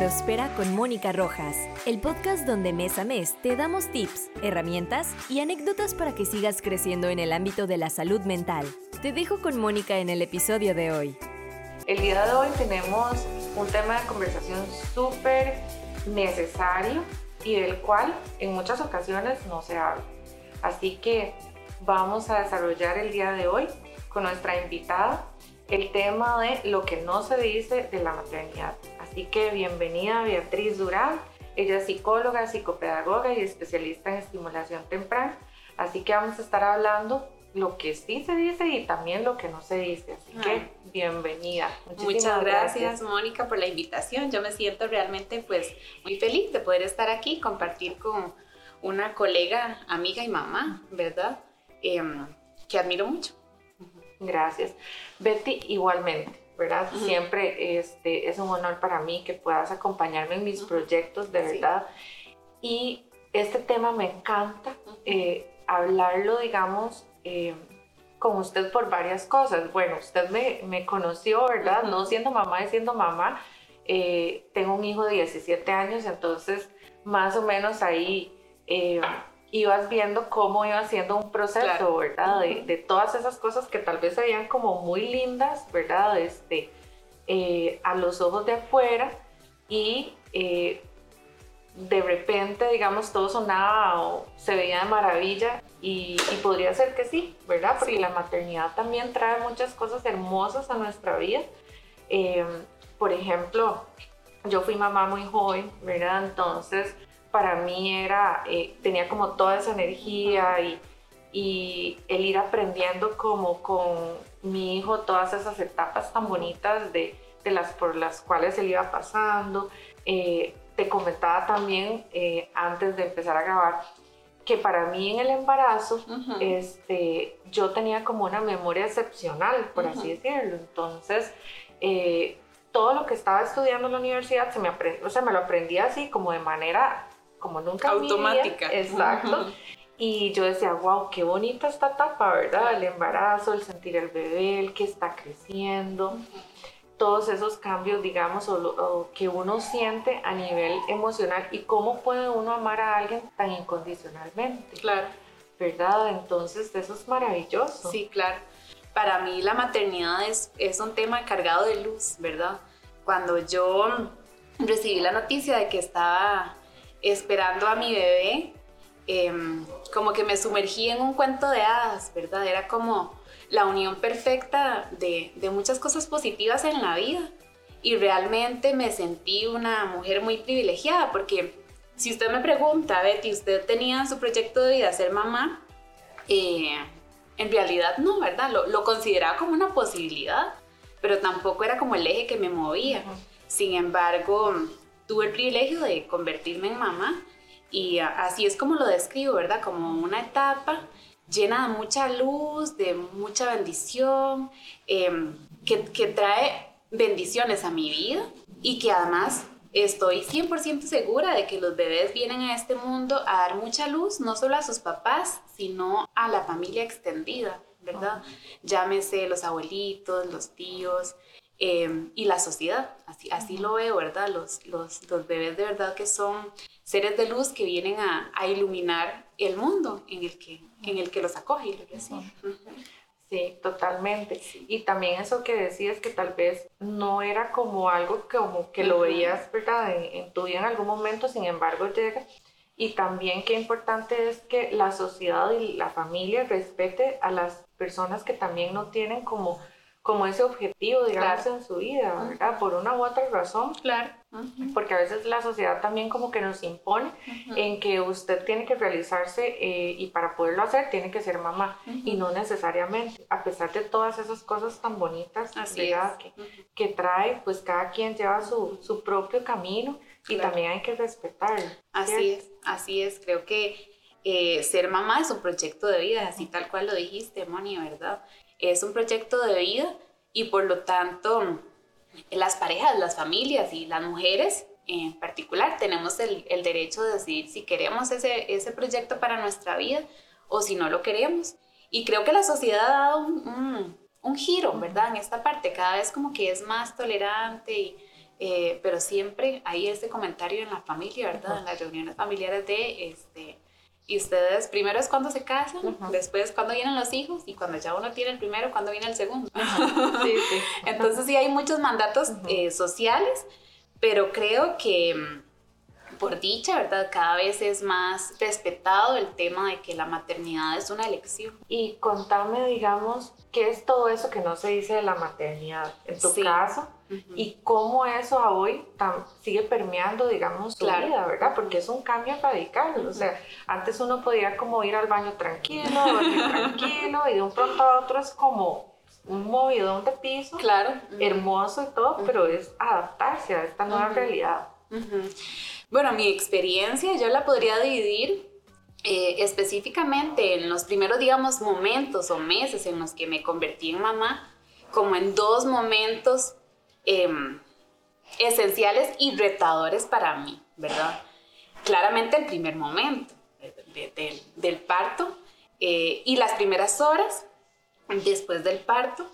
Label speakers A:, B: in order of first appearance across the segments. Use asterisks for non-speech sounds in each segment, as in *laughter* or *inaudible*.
A: Prospera con Mónica Rojas, el podcast donde mes a mes te damos tips, herramientas y anécdotas para que sigas creciendo en el ámbito de la salud mental. Te dejo con Mónica en el episodio de hoy.
B: El día de hoy tenemos un tema de conversación súper necesario y del cual en muchas ocasiones no se habla. Así que vamos a desarrollar el día de hoy con nuestra invitada el tema de lo que no se dice de la maternidad. Así que bienvenida Beatriz Durán. Ella es psicóloga, psicopedagoga y especialista en estimulación temprana. Así que vamos a estar hablando lo que sí se dice y también lo que no se dice. Así que bienvenida.
C: Muchas gracias, Mónica por la invitación. Yo me siento realmente pues muy feliz de poder estar aquí, compartir con una colega, amiga y mamá, ¿verdad? Em, que admiro mucho.
B: Gracias. Betty, igualmente. ¿Verdad? Siempre este, es un honor para mí que puedas acompañarme en mis proyectos, de verdad. Y este tema me encanta eh, hablarlo, digamos, eh, con usted por varias cosas. Bueno, usted me, me conoció, ¿verdad? No siendo mamá y siendo mamá. Eh, tengo un hijo de 17 años, entonces más o menos ahí ibas viendo cómo iba siendo un proceso, ¿verdad? De, todas esas cosas que tal vez se veían como muy lindas, ¿verdad? Este, eh, a los ojos de afuera y eh, de repente, digamos, todo sonaba o se veía de maravilla y, podría ser que sí, ¿verdad? Porque la maternidad también trae muchas cosas hermosas a nuestra vida. Eh, por ejemplo, yo fui mamá muy joven, ¿verdad? Entonces, para mí era, eh, tenía como toda esa energía y, y, el ir aprendiendo como con mi hijo todas esas etapas tan bonitas de, de las por las cuales él iba pasando. Eh, te comentaba también eh, antes de empezar a grabar que para mí en el embarazo este, yo tenía como una memoria excepcional, por así decirlo. Entonces, todo lo que estaba estudiando en la universidad se me, o sea, me lo aprendía así como de manera como nunca
C: automática.
B: exacto. Y yo decía, wow, qué bonita esta etapa, ¿verdad? El embarazo, el sentir el bebé, el que está creciendo, todos esos cambios, digamos, o, que uno siente a nivel emocional y cómo puede uno amar a alguien tan incondicionalmente.
C: Claro.
B: ¿Verdad? Entonces, eso es maravilloso.
C: Sí, claro. Para mí la maternidad es, es un tema cargado de luz, ¿verdad? Cuando yo recibí la noticia de que estaba esperando a mi bebé, em, como que me sumergí en un cuento de hadas, ¿verdad? Era como la unión perfecta de, de muchas cosas positivas en la vida. Y realmente me sentí una mujer muy privilegiada porque si usted me pregunta, Betty, ¿usted tenía su proyecto de vida ser mamá? Eh, en realidad no, ¿verdad? Lo, lo, consideraba como una posibilidad, pero tampoco era como el eje que me movía. Sin embargo, tuve el privilegio de convertirme en mamá y así es como lo describo, ¿verdad? Como una etapa llena de mucha luz, de mucha bendición, em, que, que trae bendiciones a mi vida y que además estoy 100% segura de que los bebés vienen a este mundo a dar mucha luz, no solo a sus papás, sino a la familia extendida, ¿verdad? Llámese los abuelitos, los tíos, Em, y la sociedad. Así, así lo veo, ¿verdad? Los, los, los, bebés de verdad que son seres de luz que vienen a, a iluminar el mundo en el que, en el que los acoge. Sí.
B: sí, totalmente. Y también eso que decías que tal vez no era como algo como que lo veías, ¿verdad? En, en tu vida en algún momento, sin embargo llega. Y también qué importante es que la sociedad y la familia respete a las personas que también no tienen como como ese objetivo, digamos, en su vida, ¿verdad? Por una u otra razón.
C: Claro.
B: Porque a veces la sociedad también como que nos impone en que usted tiene que realizarse eh, y para poderlo hacer tiene que ser mamá y no necesariamente, a pesar de todas esas cosas tan bonitas que, que, trae, pues cada quien lleva su, su propio camino y también hay que respetarlo.
C: Así es, así es, creo que eh, ser mamá es un proyecto de vida, así tal cual lo dijiste, Moni, ¿verdad? Es un proyecto de vida y por lo tanto las parejas, las familias y las mujeres en particular tenemos el, derecho de decidir si queremos ese, ese, proyecto para nuestra vida o si no lo queremos. Y creo que la sociedad ha dado un, un, giro, ¿verdad? En esta parte, cada vez como que es más tolerante y eh, pero siempre hay ese comentario en la familia, ¿verdad? En las reuniones familiares de, este, y ustedes, primero es cuando se casan, después cuando vienen los hijos, y cuando ya uno tiene el primero, cuando viene el segundo. Sí, sí. *laughs* Entonces sí hay muchos mandatos eh, sociales, pero creo que mm, por dicha, ¿verdad? Cada vez es más respetado el tema de que la maternidad es una elección.
B: Y contame, digamos, ¿qué es todo eso que no se dice de la maternidad? En tu caso, y cómo eso a hoy sigue permeando, digamos, tu vida, ¿verdad? Porque es un cambio radical. O sea, antes uno podía como ir al baño tranquilo, dormir *laughs* tranquilo, y de un pronto a otro es como un movidón de piso,
C: claro.
B: hermoso y todo, pero es adaptarse a esta nueva realidad.
C: Bueno, mi experiencia yo la podría dividir eh, específicamente en los primeros, digamos, momentos o meses en los que me convertí en mamá, como en dos momentos Em, esenciales y retadores para mí, ¿verdad? Claramente el primer momento del parto eh, y las primeras horas después del parto.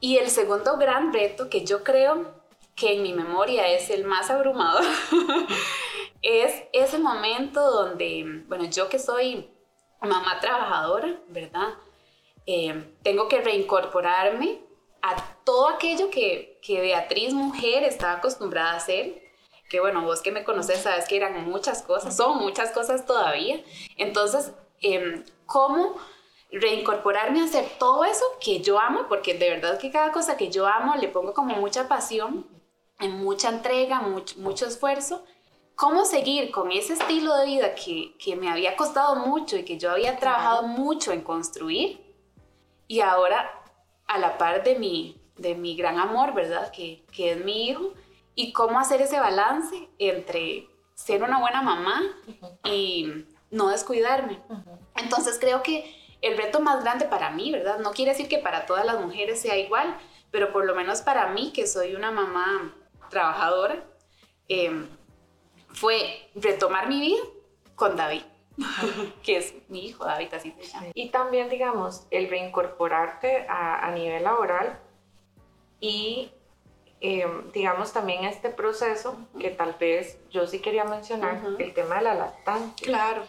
C: Y el segundo gran reto que yo creo que en mi memoria es el más abrumador, *laughs* es ese momento donde, bueno, yo que soy mamá trabajadora, ¿verdad? Eh, tengo que reincorporarme a todo aquello que, que Beatriz mujer estaba acostumbrada a hacer, que bueno, vos que me conoces sabes que eran muchas cosas, son muchas cosas todavía. Entonces, eh, ¿cómo reincorporarme a hacer todo eso que yo amo? Porque de verdad que cada cosa que yo amo le pongo como mucha pasión, en mucha entrega, mucho, mucho esfuerzo. ¿Cómo seguir con ese estilo de vida que, que me había costado mucho y que yo había trabajado mucho en construir? Y ahora a la par de mi, de mi gran amor, ¿verdad? Que, que es mi hijo. Y cómo hacer ese balance entre ser una buena mamá y no descuidarme. Entonces creo que el reto más grande para mí, ¿verdad? No quiere decir que para todas las mujeres sea igual, pero por lo menos para mí, que soy una mamá trabajadora, em, fue retomar mi vida con David. *laughs* que es mi hijo, David, así se llama.
B: Y también, digamos, el reincorporarte a, a nivel laboral y, em, digamos, también este proceso que tal vez yo sí quería mencionar, el tema de la lactancia.
C: Claro.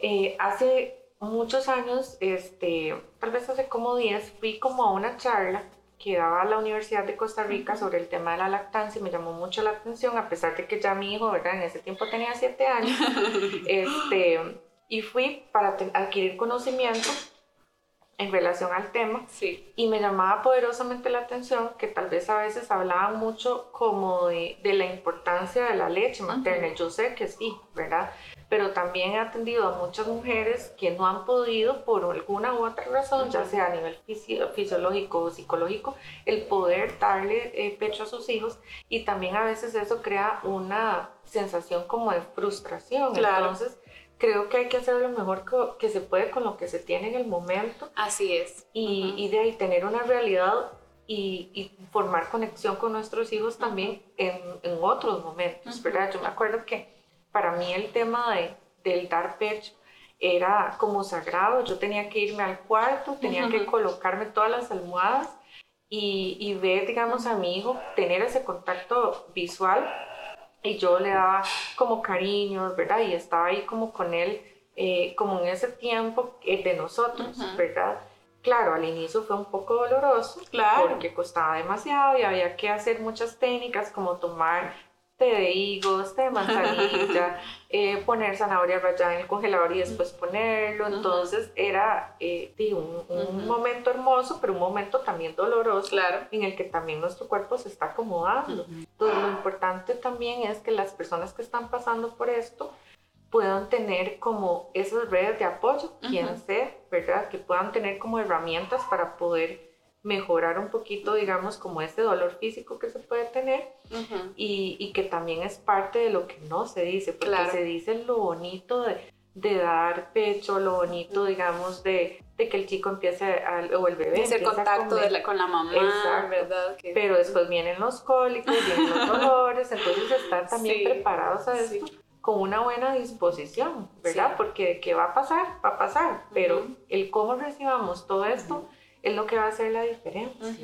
B: Eh, hace muchos años, este, tal vez hace como 10, fui como a una charla que daba la Universidad de Costa Rica sobre el tema de la lactancia y me llamó mucho la atención, a pesar de que ya mi hijo, ¿verdad? En ese tiempo tenía 7 años, *laughs* este, y fui para adquirir conocimiento en relación al tema
C: sí.
B: y me llamaba poderosamente la atención que tal vez a veces hablaban mucho como de, de la importancia de la leche materna. Yo sé que sí, ¿verdad? Pero también he atendido a muchas mujeres que no han podido por alguna u otra razón, ya sea a nivel fisiológico o psicológico, el poder darle eh, pecho a sus hijos y también a veces eso crea una sensación como de frustración. Entonces, creo que hay que hacer lo mejor que, se puede con lo que se tiene en el momento.
C: Así es.
B: Y, de ahí tener una realidad y, formar conexión con nuestros hijos también en, en otros momentos, ¿verdad? Yo me acuerdo que para mí el tema de, del dar pecho era como sagrado. Yo tenía que irme al cuarto, tenía que colocarme todas las almohadas y, y, ver, digamos, a mi hijo tener ese contacto visual. Y yo le daba como cariños, ¿verdad? Y estaba ahí como con él, eh, como en ese tiempo eh, de nosotros, ¿verdad? Claro, al inicio fue un poco doloroso,
C: claro.
B: porque costaba demasiado y había que hacer muchas técnicas como tomar de higos, de manzanilla, *laughs* eh, poner zanahoria rallada en el congelador y después ponerlo. Entonces era eh, un, momento hermoso, pero un momento también doloroso,
C: claro.
B: en el que también nuestro cuerpo se está acomodando. Entonces lo importante también es que las personas que están pasando por esto puedan tener como esas redes de apoyo, quien sea, ¿verdad? Que puedan tener como herramientas para poder mejorar un poquito, digamos, como este dolor físico que se puede tener y, y, que también es parte de lo que no se dice, porque se dice lo bonito de, de, dar pecho, lo bonito, digamos, de, de, que el chico empiece a, o el bebé.
C: Ese contacto de la, con la mamá, ¿verdad?
B: Pero después vienen los cólicos, vienen los *laughs* dolores, entonces estar también preparados a esto. con una buena disposición, ¿verdad? Porque ¿qué va a pasar? Va a pasar, pero el cómo recibamos todo esto es lo que va a hacer la diferencia.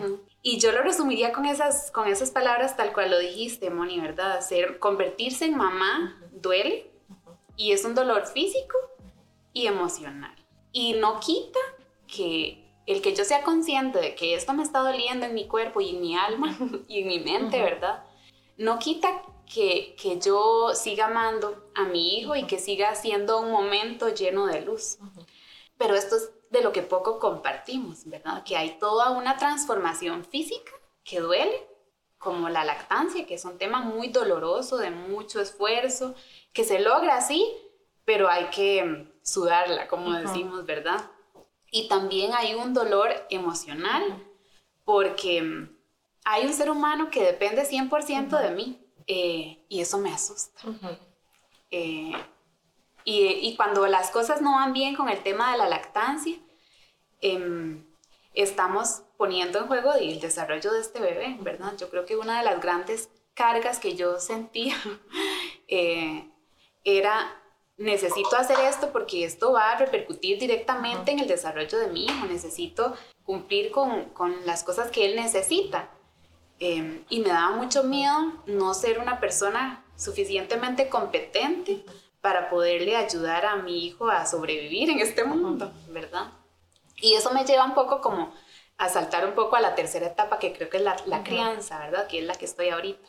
C: Y yo lo resumiría con esas, con esas palabras tal cual lo dijiste, Moni, ¿verdad? Ser, convertirse en mamá duele y es un dolor físico y emocional. Y no quita que el que yo sea consciente de que esto me está doliendo en mi cuerpo y en mi alma *laughs* y en mi mente, ¿verdad? No quita que, que, yo siga amando a mi hijo y que siga siendo un momento lleno de luz. Pero esto es de lo que poco compartimos, ¿verdad? Que hay toda una transformación física que duele, como la lactancia, que es un tema muy doloroso, de mucho esfuerzo, que se logra así, pero hay que mm, sudarla, como decimos, ¿verdad? Y también hay un dolor emocional, porque mm, hay un ser humano que depende 100% de mí, eh, y eso me asusta. Eh, y, cuando las cosas no van bien con el tema de la lactancia, eh, estamos poniendo en juego el desarrollo de este bebé, ¿verdad? Yo creo que una de las grandes cargas que yo sentía *laughs* eh, era necesito hacer esto porque esto va a repercutir directamente en el desarrollo de mi hijo, necesito cumplir con, con las cosas que él necesita. Eh, y me daba mucho miedo no ser una persona suficientemente competente para poderle ayudar a mi hijo a sobrevivir en este mundo, ¿verdad? Y eso me lleva un poco como a saltar un poco a la tercera etapa, que creo que es la, la crianza, ¿verdad? Que es la que estoy ahorita.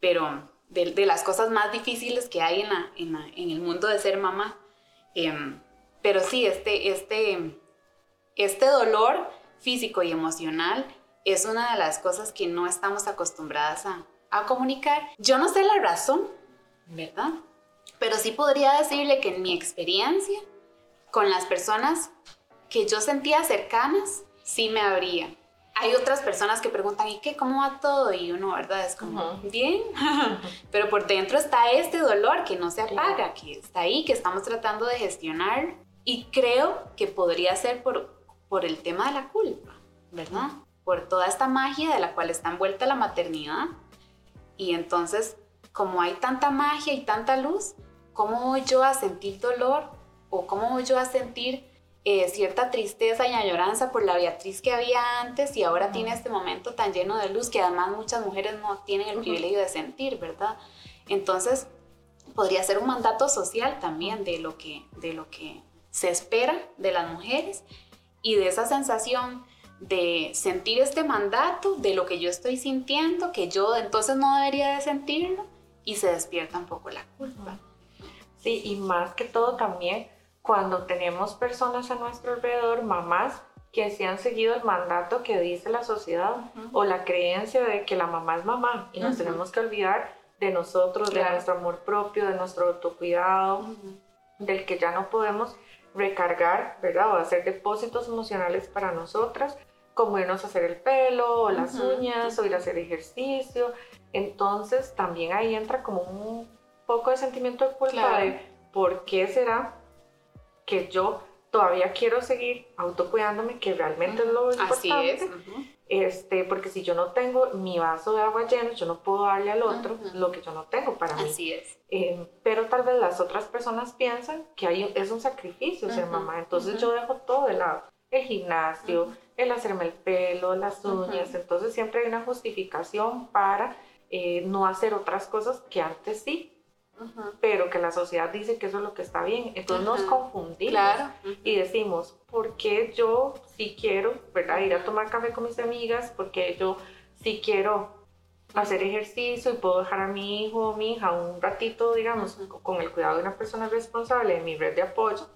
C: Pero de, de las cosas más difíciles que hay en, la, en, en el mundo de ser mamá. Eh, pero sí, este, este, este dolor físico y emocional es una de las cosas que no estamos acostumbradas a, a comunicar. Yo no sé la razón, ¿verdad? Pero sí podría decirle que en mi experiencia con las personas que yo sentía cercanas, sí me abría. Hay otras personas que preguntan, ¿y qué? ¿Cómo va todo? Y uno, ¿verdad? Es como, bien, *laughs* pero por dentro está este dolor que no se apaga, que está ahí, que estamos tratando de gestionar. Y creo que podría ser por, por el tema de la culpa, ¿verdad? Por toda esta magia de la cual está envuelta la maternidad. Y entonces, como hay tanta magia y tanta luz, ¿cómo voy yo a sentir dolor? ¿O cómo voy yo a sentir eh, cierta tristeza y añoranza por la Beatriz que había antes y ahora tiene este momento tan lleno de luz que además muchas mujeres no tienen el privilegio de sentir, ¿verdad? Entonces, podría ser un mandato social también de lo que, de lo que se espera de las mujeres y de esa sensación de sentir este mandato, de lo que yo estoy sintiendo, que yo entonces no debería de sentirlo y se despierta un poco la culpa.
B: Sí, y más que todo también cuando tenemos personas a nuestro alrededor, mamás, que se han seguido el mandato que dice la sociedad o la creencia de que la mamá es mamá y nos tenemos que olvidar de nosotros, de nuestro amor propio, de nuestro autocuidado, del que ya no podemos recargar, ¿verdad? O hacer depósitos emocionales para nosotras, como irnos a hacer el pelo o las uñas o ir a hacer ejercicio. Entonces también ahí entra como un poco de sentimiento de culpa de por qué será que yo todavía quiero seguir autocuidándome, que realmente es lo importante. Así es. Este, porque si yo no tengo mi vaso de agua lleno, yo no puedo darle al otro lo que yo no tengo para mí.
C: Así es.
B: Eh, pero tal vez las otras personas piensan que hay, es un sacrificio ser mamá, entonces yo dejo todo de lado. El gimnasio, el hacerme el pelo, las uñas, entonces siempre hay una justificación para eh, no hacer otras cosas que antes sí pero que la sociedad dice que eso es lo que está bien. Entonces nos confundimos y decimos, ¿por qué yo sí quiero ¿verdad? ir a tomar café con mis amigas? Porque yo sí quiero hacer ejercicio y puedo dejar a mi hijo o mi hija un ratito, digamos, con el cuidado de una persona responsable en mi red de apoyo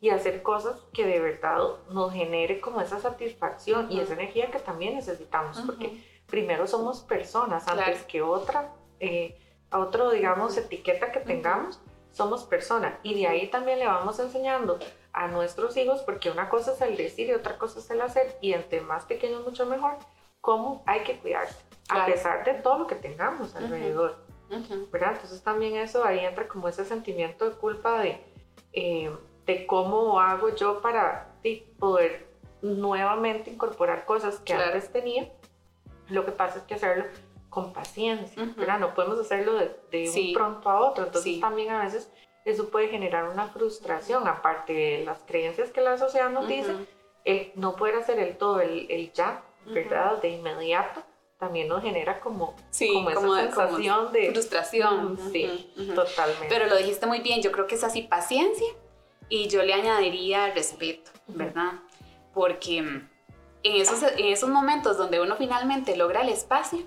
B: y hacer cosas que de verdad nos genere como esa satisfacción y esa energía que también necesitamos, porque primero somos personas antes que otra. Eh, otro, digamos, etiqueta que tengamos, somos personas. Y de ahí también le vamos enseñando a nuestros hijos, porque una cosa es el decir y otra cosa es el hacer, y entre más pequeños mucho mejor, cómo hay que cuidarse, a pesar de todo lo que tengamos alrededor. ¿verdad? Entonces también eso, ahí entra como ese sentimiento de culpa de, eh, de cómo hago yo para poder nuevamente incorporar cosas que antes tenía. Lo que pasa es que hacerlo con paciencia, ¿verdad? No podemos hacerlo de, un pronto a otro, entonces también a veces eso puede generar una frustración, aparte de las creencias que la sociedad nos dice, el no poder hacer el todo, el, el ya, ¿verdad? De inmediato, también nos genera como,
C: como esa sensación de frustración.
B: sí, totalmente.
C: Pero lo dijiste muy bien, yo creo que es así paciencia y yo le añadiría respeto, ¿verdad? Porque en esos, en esos momentos donde uno finalmente logra el espacio,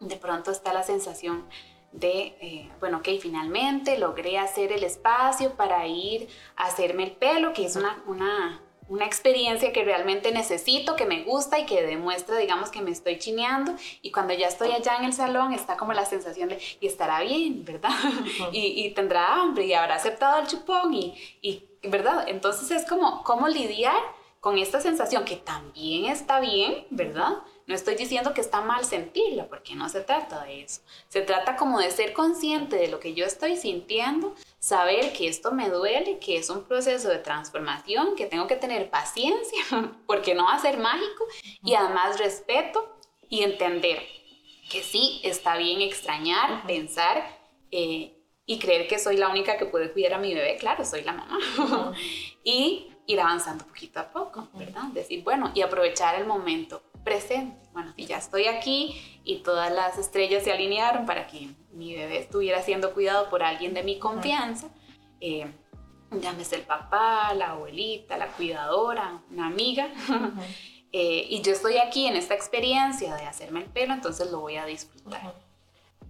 C: de pronto está la sensación de, eh, bueno, ok, finalmente logré hacer el espacio para ir a hacerme el pelo, que es una, una, una experiencia que realmente necesito, que me gusta y que demuestra, digamos, que me estoy chineando. Y cuando ya estoy allá en el salón, está como la sensación de, y estará bien, ¿verdad? *laughs* y, y, tendrá hambre y habrá aceptado el chupón y, y ¿verdad? Entonces es como, ¿cómo lidiar con esta sensación que también está bien, ¿verdad? No estoy diciendo que está mal sentirla, porque no se trata de eso. Se trata como de ser consciente de lo que yo estoy sintiendo, saber que esto me duele, que es un proceso de transformación, que tengo que tener paciencia, *laughs* porque no va a ser mágico, y además respeto y entender que sí, está bien extrañar, pensar eh, y creer que soy la única que puede cuidar a mi bebé. Claro, soy la mamá. *laughs* y ir avanzando poquito a poco, ¿verdad? Decir, bueno, y aprovechar el momento presente. Bueno, si ya estoy aquí y todas las estrellas se alinearon para que mi bebé estuviera siendo cuidado por alguien de mi confianza, eh, llámese el papá, la abuelita, la cuidadora, una amiga, *laughs* eh, y yo estoy aquí en esta experiencia de hacerme el pelo, entonces lo voy a disfrutar.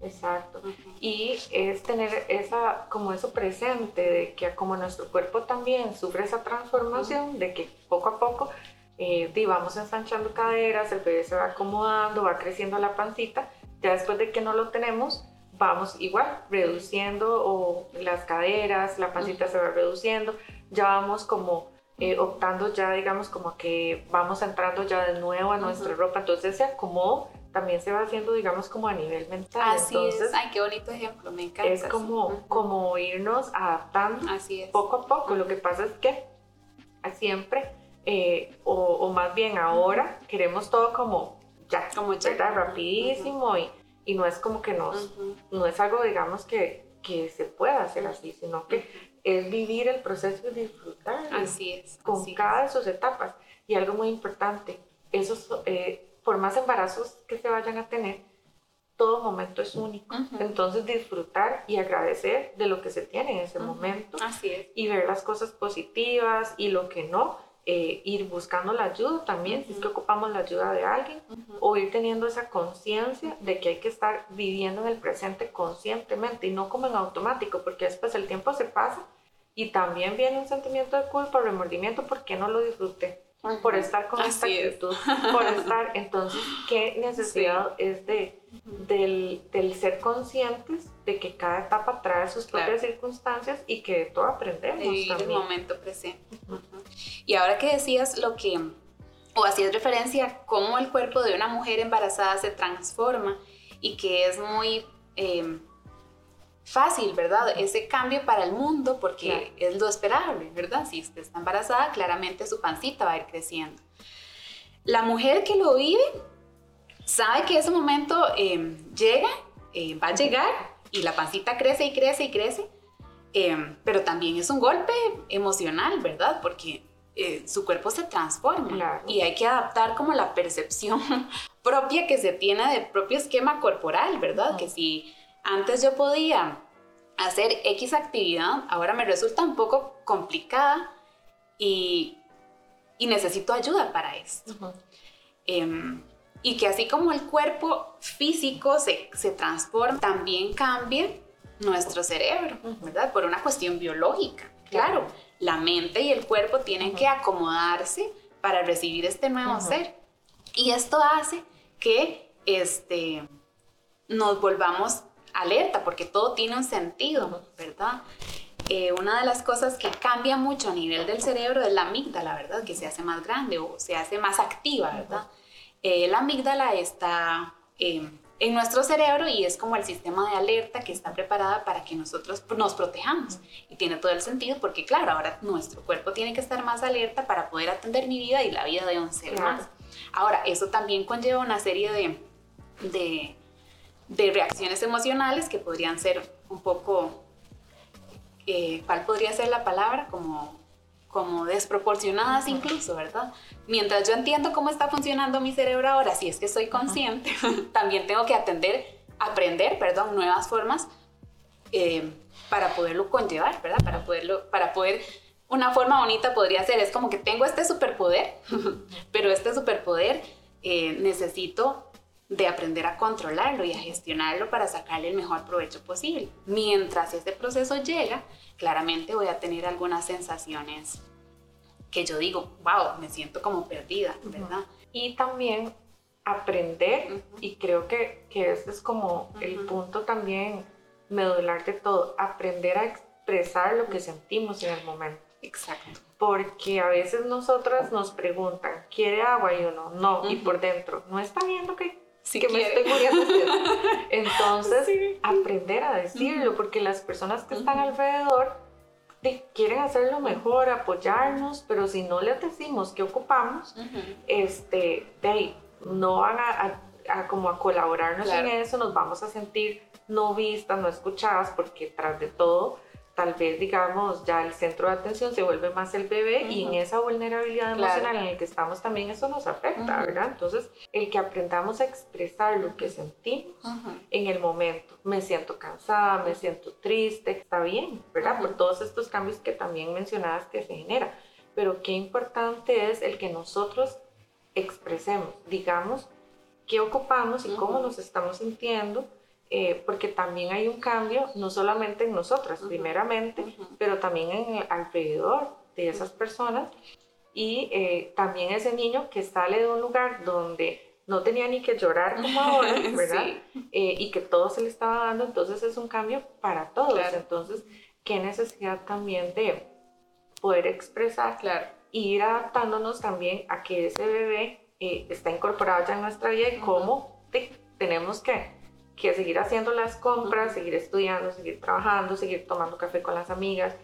B: Exacto. Y es tener esa, como eso presente, de que como nuestro cuerpo también sufre esa transformación, de que poco a poco eh, vamos ensanchando caderas, el bebé se va acomodando, va creciendo la pancita, ya después de que no lo tenemos, vamos igual reduciendo o las caderas, la pancita se va reduciendo, ya vamos como eh, optando ya digamos como que vamos entrando ya de nuevo a nuestra ropa, entonces se acomodó también se va haciendo, digamos, como a nivel mental.
C: Así es, ay, qué bonito ejemplo, me encanta.
B: Es como, como irnos adaptando Así es. poco a poco. Lo que pasa es que siempre, eh, o, más bien ahora, queremos todo como ya, como ya, rapidísimo y, y, no es como que nos, no es algo, digamos, que, que se pueda hacer así, sino que es vivir el proceso y disfrutar.
C: Así es.
B: Con cada de sus etapas. Y algo muy importante, esos... Eh, por más embarazos que se vayan a tener, todo momento es único. Entonces disfrutar y agradecer de lo que se tiene en ese momento.
C: Así es.
B: Y ver las cosas positivas y lo que no. Eh, ir buscando la ayuda también, si es que ocupamos la ayuda de alguien, o ir teniendo esa conciencia de que hay que estar viviendo en el presente conscientemente y no como en automático, porque después el tiempo se pasa y también viene un sentimiento de culpa o remordimiento porque no lo disfruté por estar con esta actitud, por estar, entonces, ¿qué necesidad es de, del, del, ser conscientes de que cada etapa trae sus propias circunstancias y que de todo aprendemos
C: Vivir el momento presente. Y ahora que decías lo que, o hacías referencia a cómo el cuerpo de una mujer embarazada se transforma y que es muy... Eh, fácil, ¿verdad? Ese cambio para el mundo porque es lo esperable, ¿verdad? Si usted está embarazada, claramente su pancita va a ir creciendo. La mujer que lo vive sabe que ese momento em, llega, em, va a llegar y la pancita crece y crece y crece, em, pero también es un golpe emocional, ¿verdad? Porque eh, su cuerpo se transforma y hay que adaptar como la percepción *laughs* propia que se tiene del propio esquema corporal, ¿verdad? Que si antes yo podía hacer X actividad, ahora me resulta un poco complicada y, y necesito ayuda para esto. Em, y que así como el cuerpo físico se, se transforma, también cambia nuestro cerebro, ¿verdad? Por una cuestión biológica. Claro, la mente y el cuerpo tienen que acomodarse para recibir este nuevo ser. Y esto hace que este, nos volvamos alerta, porque todo tiene un sentido, ¿verdad? Eh, una de las cosas que cambia mucho a nivel del cerebro es la amígdala, ¿verdad? Que se hace más grande o se hace más activa, ¿verdad? Eh, la amígdala está em, en nuestro cerebro y es como el sistema de alerta que está preparada para que nosotros nos protejamos. Y tiene todo el sentido porque, claro, ahora nuestro cuerpo tiene que estar más alerta para poder atender mi vida y la vida de un ser más. Ahora, eso también conlleva una serie de, de de reacciones emocionales que podrían ser un poco, eh, ¿cuál podría ser la palabra? Como como desproporcionadas incluso, ¿verdad? Mientras yo entiendo cómo está funcionando mi cerebro ahora, si es que soy consciente, *laughs* también tengo que atender, aprender, perdón, nuevas formas eh, para poderlo conllevar, ¿verdad? Para poderlo, para poder, una forma bonita podría ser, es como que tengo este superpoder, *laughs* pero este superpoder eh, necesito de aprender a controlarlo y a gestionarlo para sacarle el mejor provecho posible. Mientras este proceso llega, claramente voy a tener algunas sensaciones que yo digo, wow, me siento como perdida, ¿verdad?
B: Y también aprender, y creo que, que este es como el punto también medular de todo, aprender a expresar lo que sentimos en el momento.
C: Exacto.
B: Porque a veces nosotras nos preguntan, ¿quiere agua? Y uno, no, y por dentro, ¿no está viendo que que me estoy muriendo. *laughs* Entonces, aprender a decirlo, porque las personas que están alrededor quieren hacerlo mejor, apoyarnos, pero si no les decimos que ocupamos, este, de no van a, como a colaborarnos en eso, nos vamos a sentir no vistas, no escuchadas, porque tras de todo, tal vez, digamos, ya el centro de atención se vuelve más el bebé y en esa vulnerabilidad emocional en la que estamos también eso nos afecta, ¿verdad? Entonces, el que aprendamos a expresar lo que sentimos en el momento. Me siento cansada, me siento triste, está bien, ¿verdad? Por todos estos cambios que también mencionabas que se genera. Pero qué importante es el que nosotros expresemos, digamos, qué ocupamos y cómo nos estamos sintiendo eh, porque también hay un cambio, no solamente en nosotras, primeramente, pero también en el alrededor de esas personas y eh, también ese niño que sale de un lugar donde no tenía ni que llorar como *laughs* ahora, ¿verdad? Eh, y que todo se le estaba dando, entonces es un cambio para todos. Entonces, qué necesidad también de poder expresar
C: claro.
B: y ir adaptándonos también a que ese bebé está incorporado ya en nuestra vida y cómo tenemos que que seguir haciendo las compras, seguir estudiando, seguir trabajando, seguir tomando café con las amigas,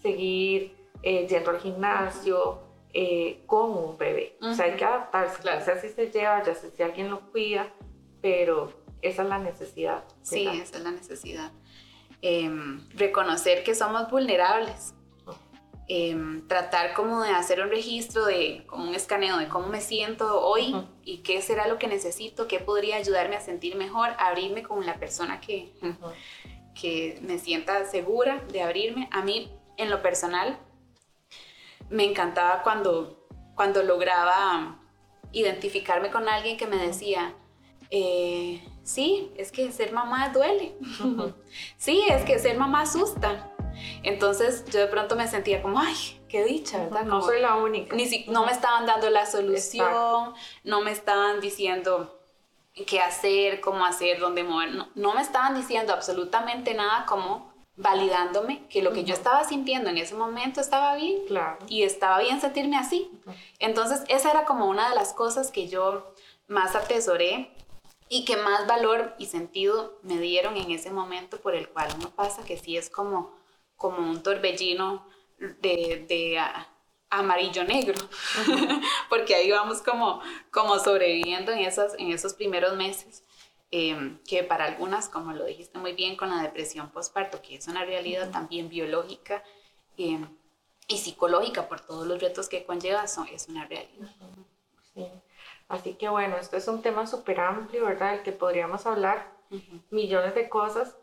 B: seguir eh, yendo al gimnasio eh, con un bebé. O sea, hay que adaptarse. Ya sé si se lleva, ya sé si alguien lo cuida, pero esa es la necesidad.
C: Sí, esa es la necesidad. Em, reconocer que somos vulnerables Em, tratar como de hacer un registro de, como un escaneo de cómo me siento hoy y qué será lo que necesito, qué podría ayudarme a sentir mejor, abrirme con la persona que, *laughs* que me sienta segura de abrirme. A mí, en lo personal, me encantaba cuando, cuando lograba identificarme con alguien que me decía, eh, sí, es que ser mamá duele. *laughs* sí, es que ser mamá asusta. Entonces yo de pronto me sentía como, ay, qué dicha, ¿verdad?
B: no soy la única.
C: Ni no me estaban dando la solución, no me estaban diciendo qué hacer, cómo hacer, dónde mover, no, me estaban diciendo absolutamente nada como validándome que lo que yo estaba sintiendo en ese momento estaba bien
B: claro.
C: y estaba bien sentirme así. Entonces esa era como una de las cosas que yo más atesoré y que más valor y sentido me dieron en ese momento por el cual uno pasa, que sí es como como un torbellino de, amarillo negro, *laughs* porque ahí vamos como, como sobreviviendo en, esas, en esos primeros meses, em, que para algunas, como lo dijiste muy bien, con la depresión postparto, que es una realidad también biológica em, y psicológica por todos los retos que conlleva, son, es una realidad.
B: Así que bueno, esto es un tema súper amplio, ¿verdad? Del que podríamos hablar millones de cosas,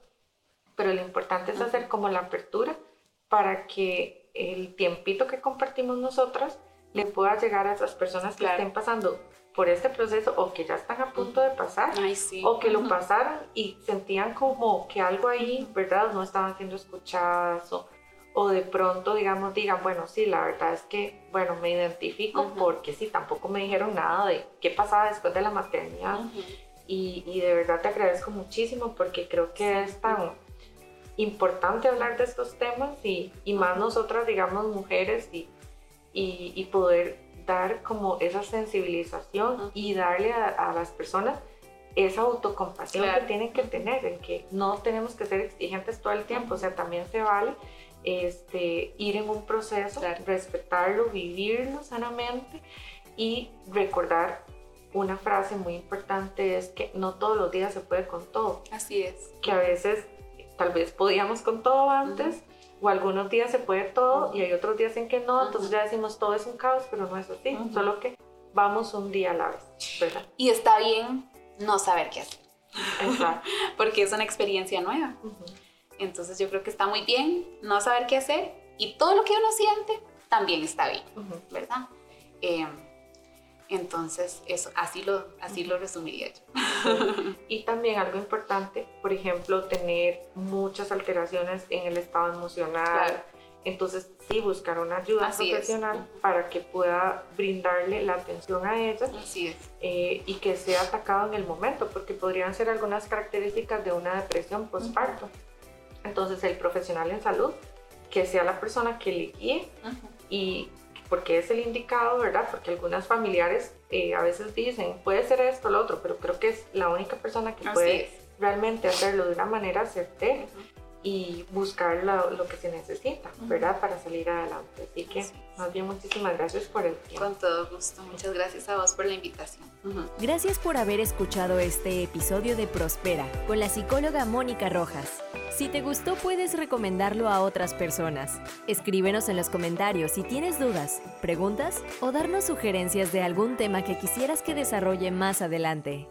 B: pero lo importante es hacer como la apertura para que el tiempito que compartimos nosotras le pueda llegar a esas personas que estén pasando por este proceso o que ya están a punto de pasar o que lo pasaron y sentían como que algo ahí, ¿verdad? No estaban siendo escuchadas o, o de pronto, digamos, digan, bueno, sí, la verdad es que, bueno, me identifico porque sí, tampoco me dijeron nada de qué pasaba después de la maternidad y, y, de verdad te agradezco muchísimo porque creo que es tan importante hablar de estos temas y, y más nosotras, digamos, mujeres y, y, poder dar como esa sensibilización y darle a, las personas esa autocompasión que tienen que tener, en que no tenemos que ser exigentes todo el tiempo, o sea, también se vale este, ir en un proceso, respetarlo, vivirlo sanamente y recordar una frase muy importante es que no todos los días se puede con todo.
C: Así es.
B: Que a veces tal vez podíamos con todo antes, O algunos días se puede todo y hay otros días en que no, entonces ya decimos todo es un caos, pero no es así, solo que vamos un día a la vez, ¿verdad?
C: Y está bien no saber qué hacer.
B: Exacto. *laughs*
C: Porque es una experiencia nueva. Entonces yo creo que está muy bien no saber qué hacer y todo lo que uno siente también está bien, ¿verdad? Eh, entonces, eso, así lo, así lo resumiría yo. *laughs*
B: y también algo importante, por ejemplo, tener muchas alteraciones en el estado emocional. Entonces, sí, buscar una ayuda profesional para que pueda brindarle la atención a ella
C: Así es.
B: Eh, y que sea atacado en el momento, porque podrían ser algunas características de una depresión postparto. Entonces, el profesional en salud, que sea la persona que le guíe y porque es el indicado, ¿verdad? Porque algunas familiares eh, a veces dicen, puede ser esto, lo otro, pero creo que es la única persona que puede realmente hacerlo de una manera certera y buscar lo, que se necesita, ¿verdad? Para salir adelante. Así que, más bien, muchísimas gracias por el tiempo.
C: Con todo gusto. Muchas gracias a vos por la invitación.
A: Gracias por haber escuchado este episodio de Prospera con la psicóloga Mónica Rojas. Si te gustó, puedes recomendarlo a otras personas. Escríbenos en los comentarios si tienes dudas, preguntas o darnos sugerencias de algún tema que quisieras que desarrolle más adelante.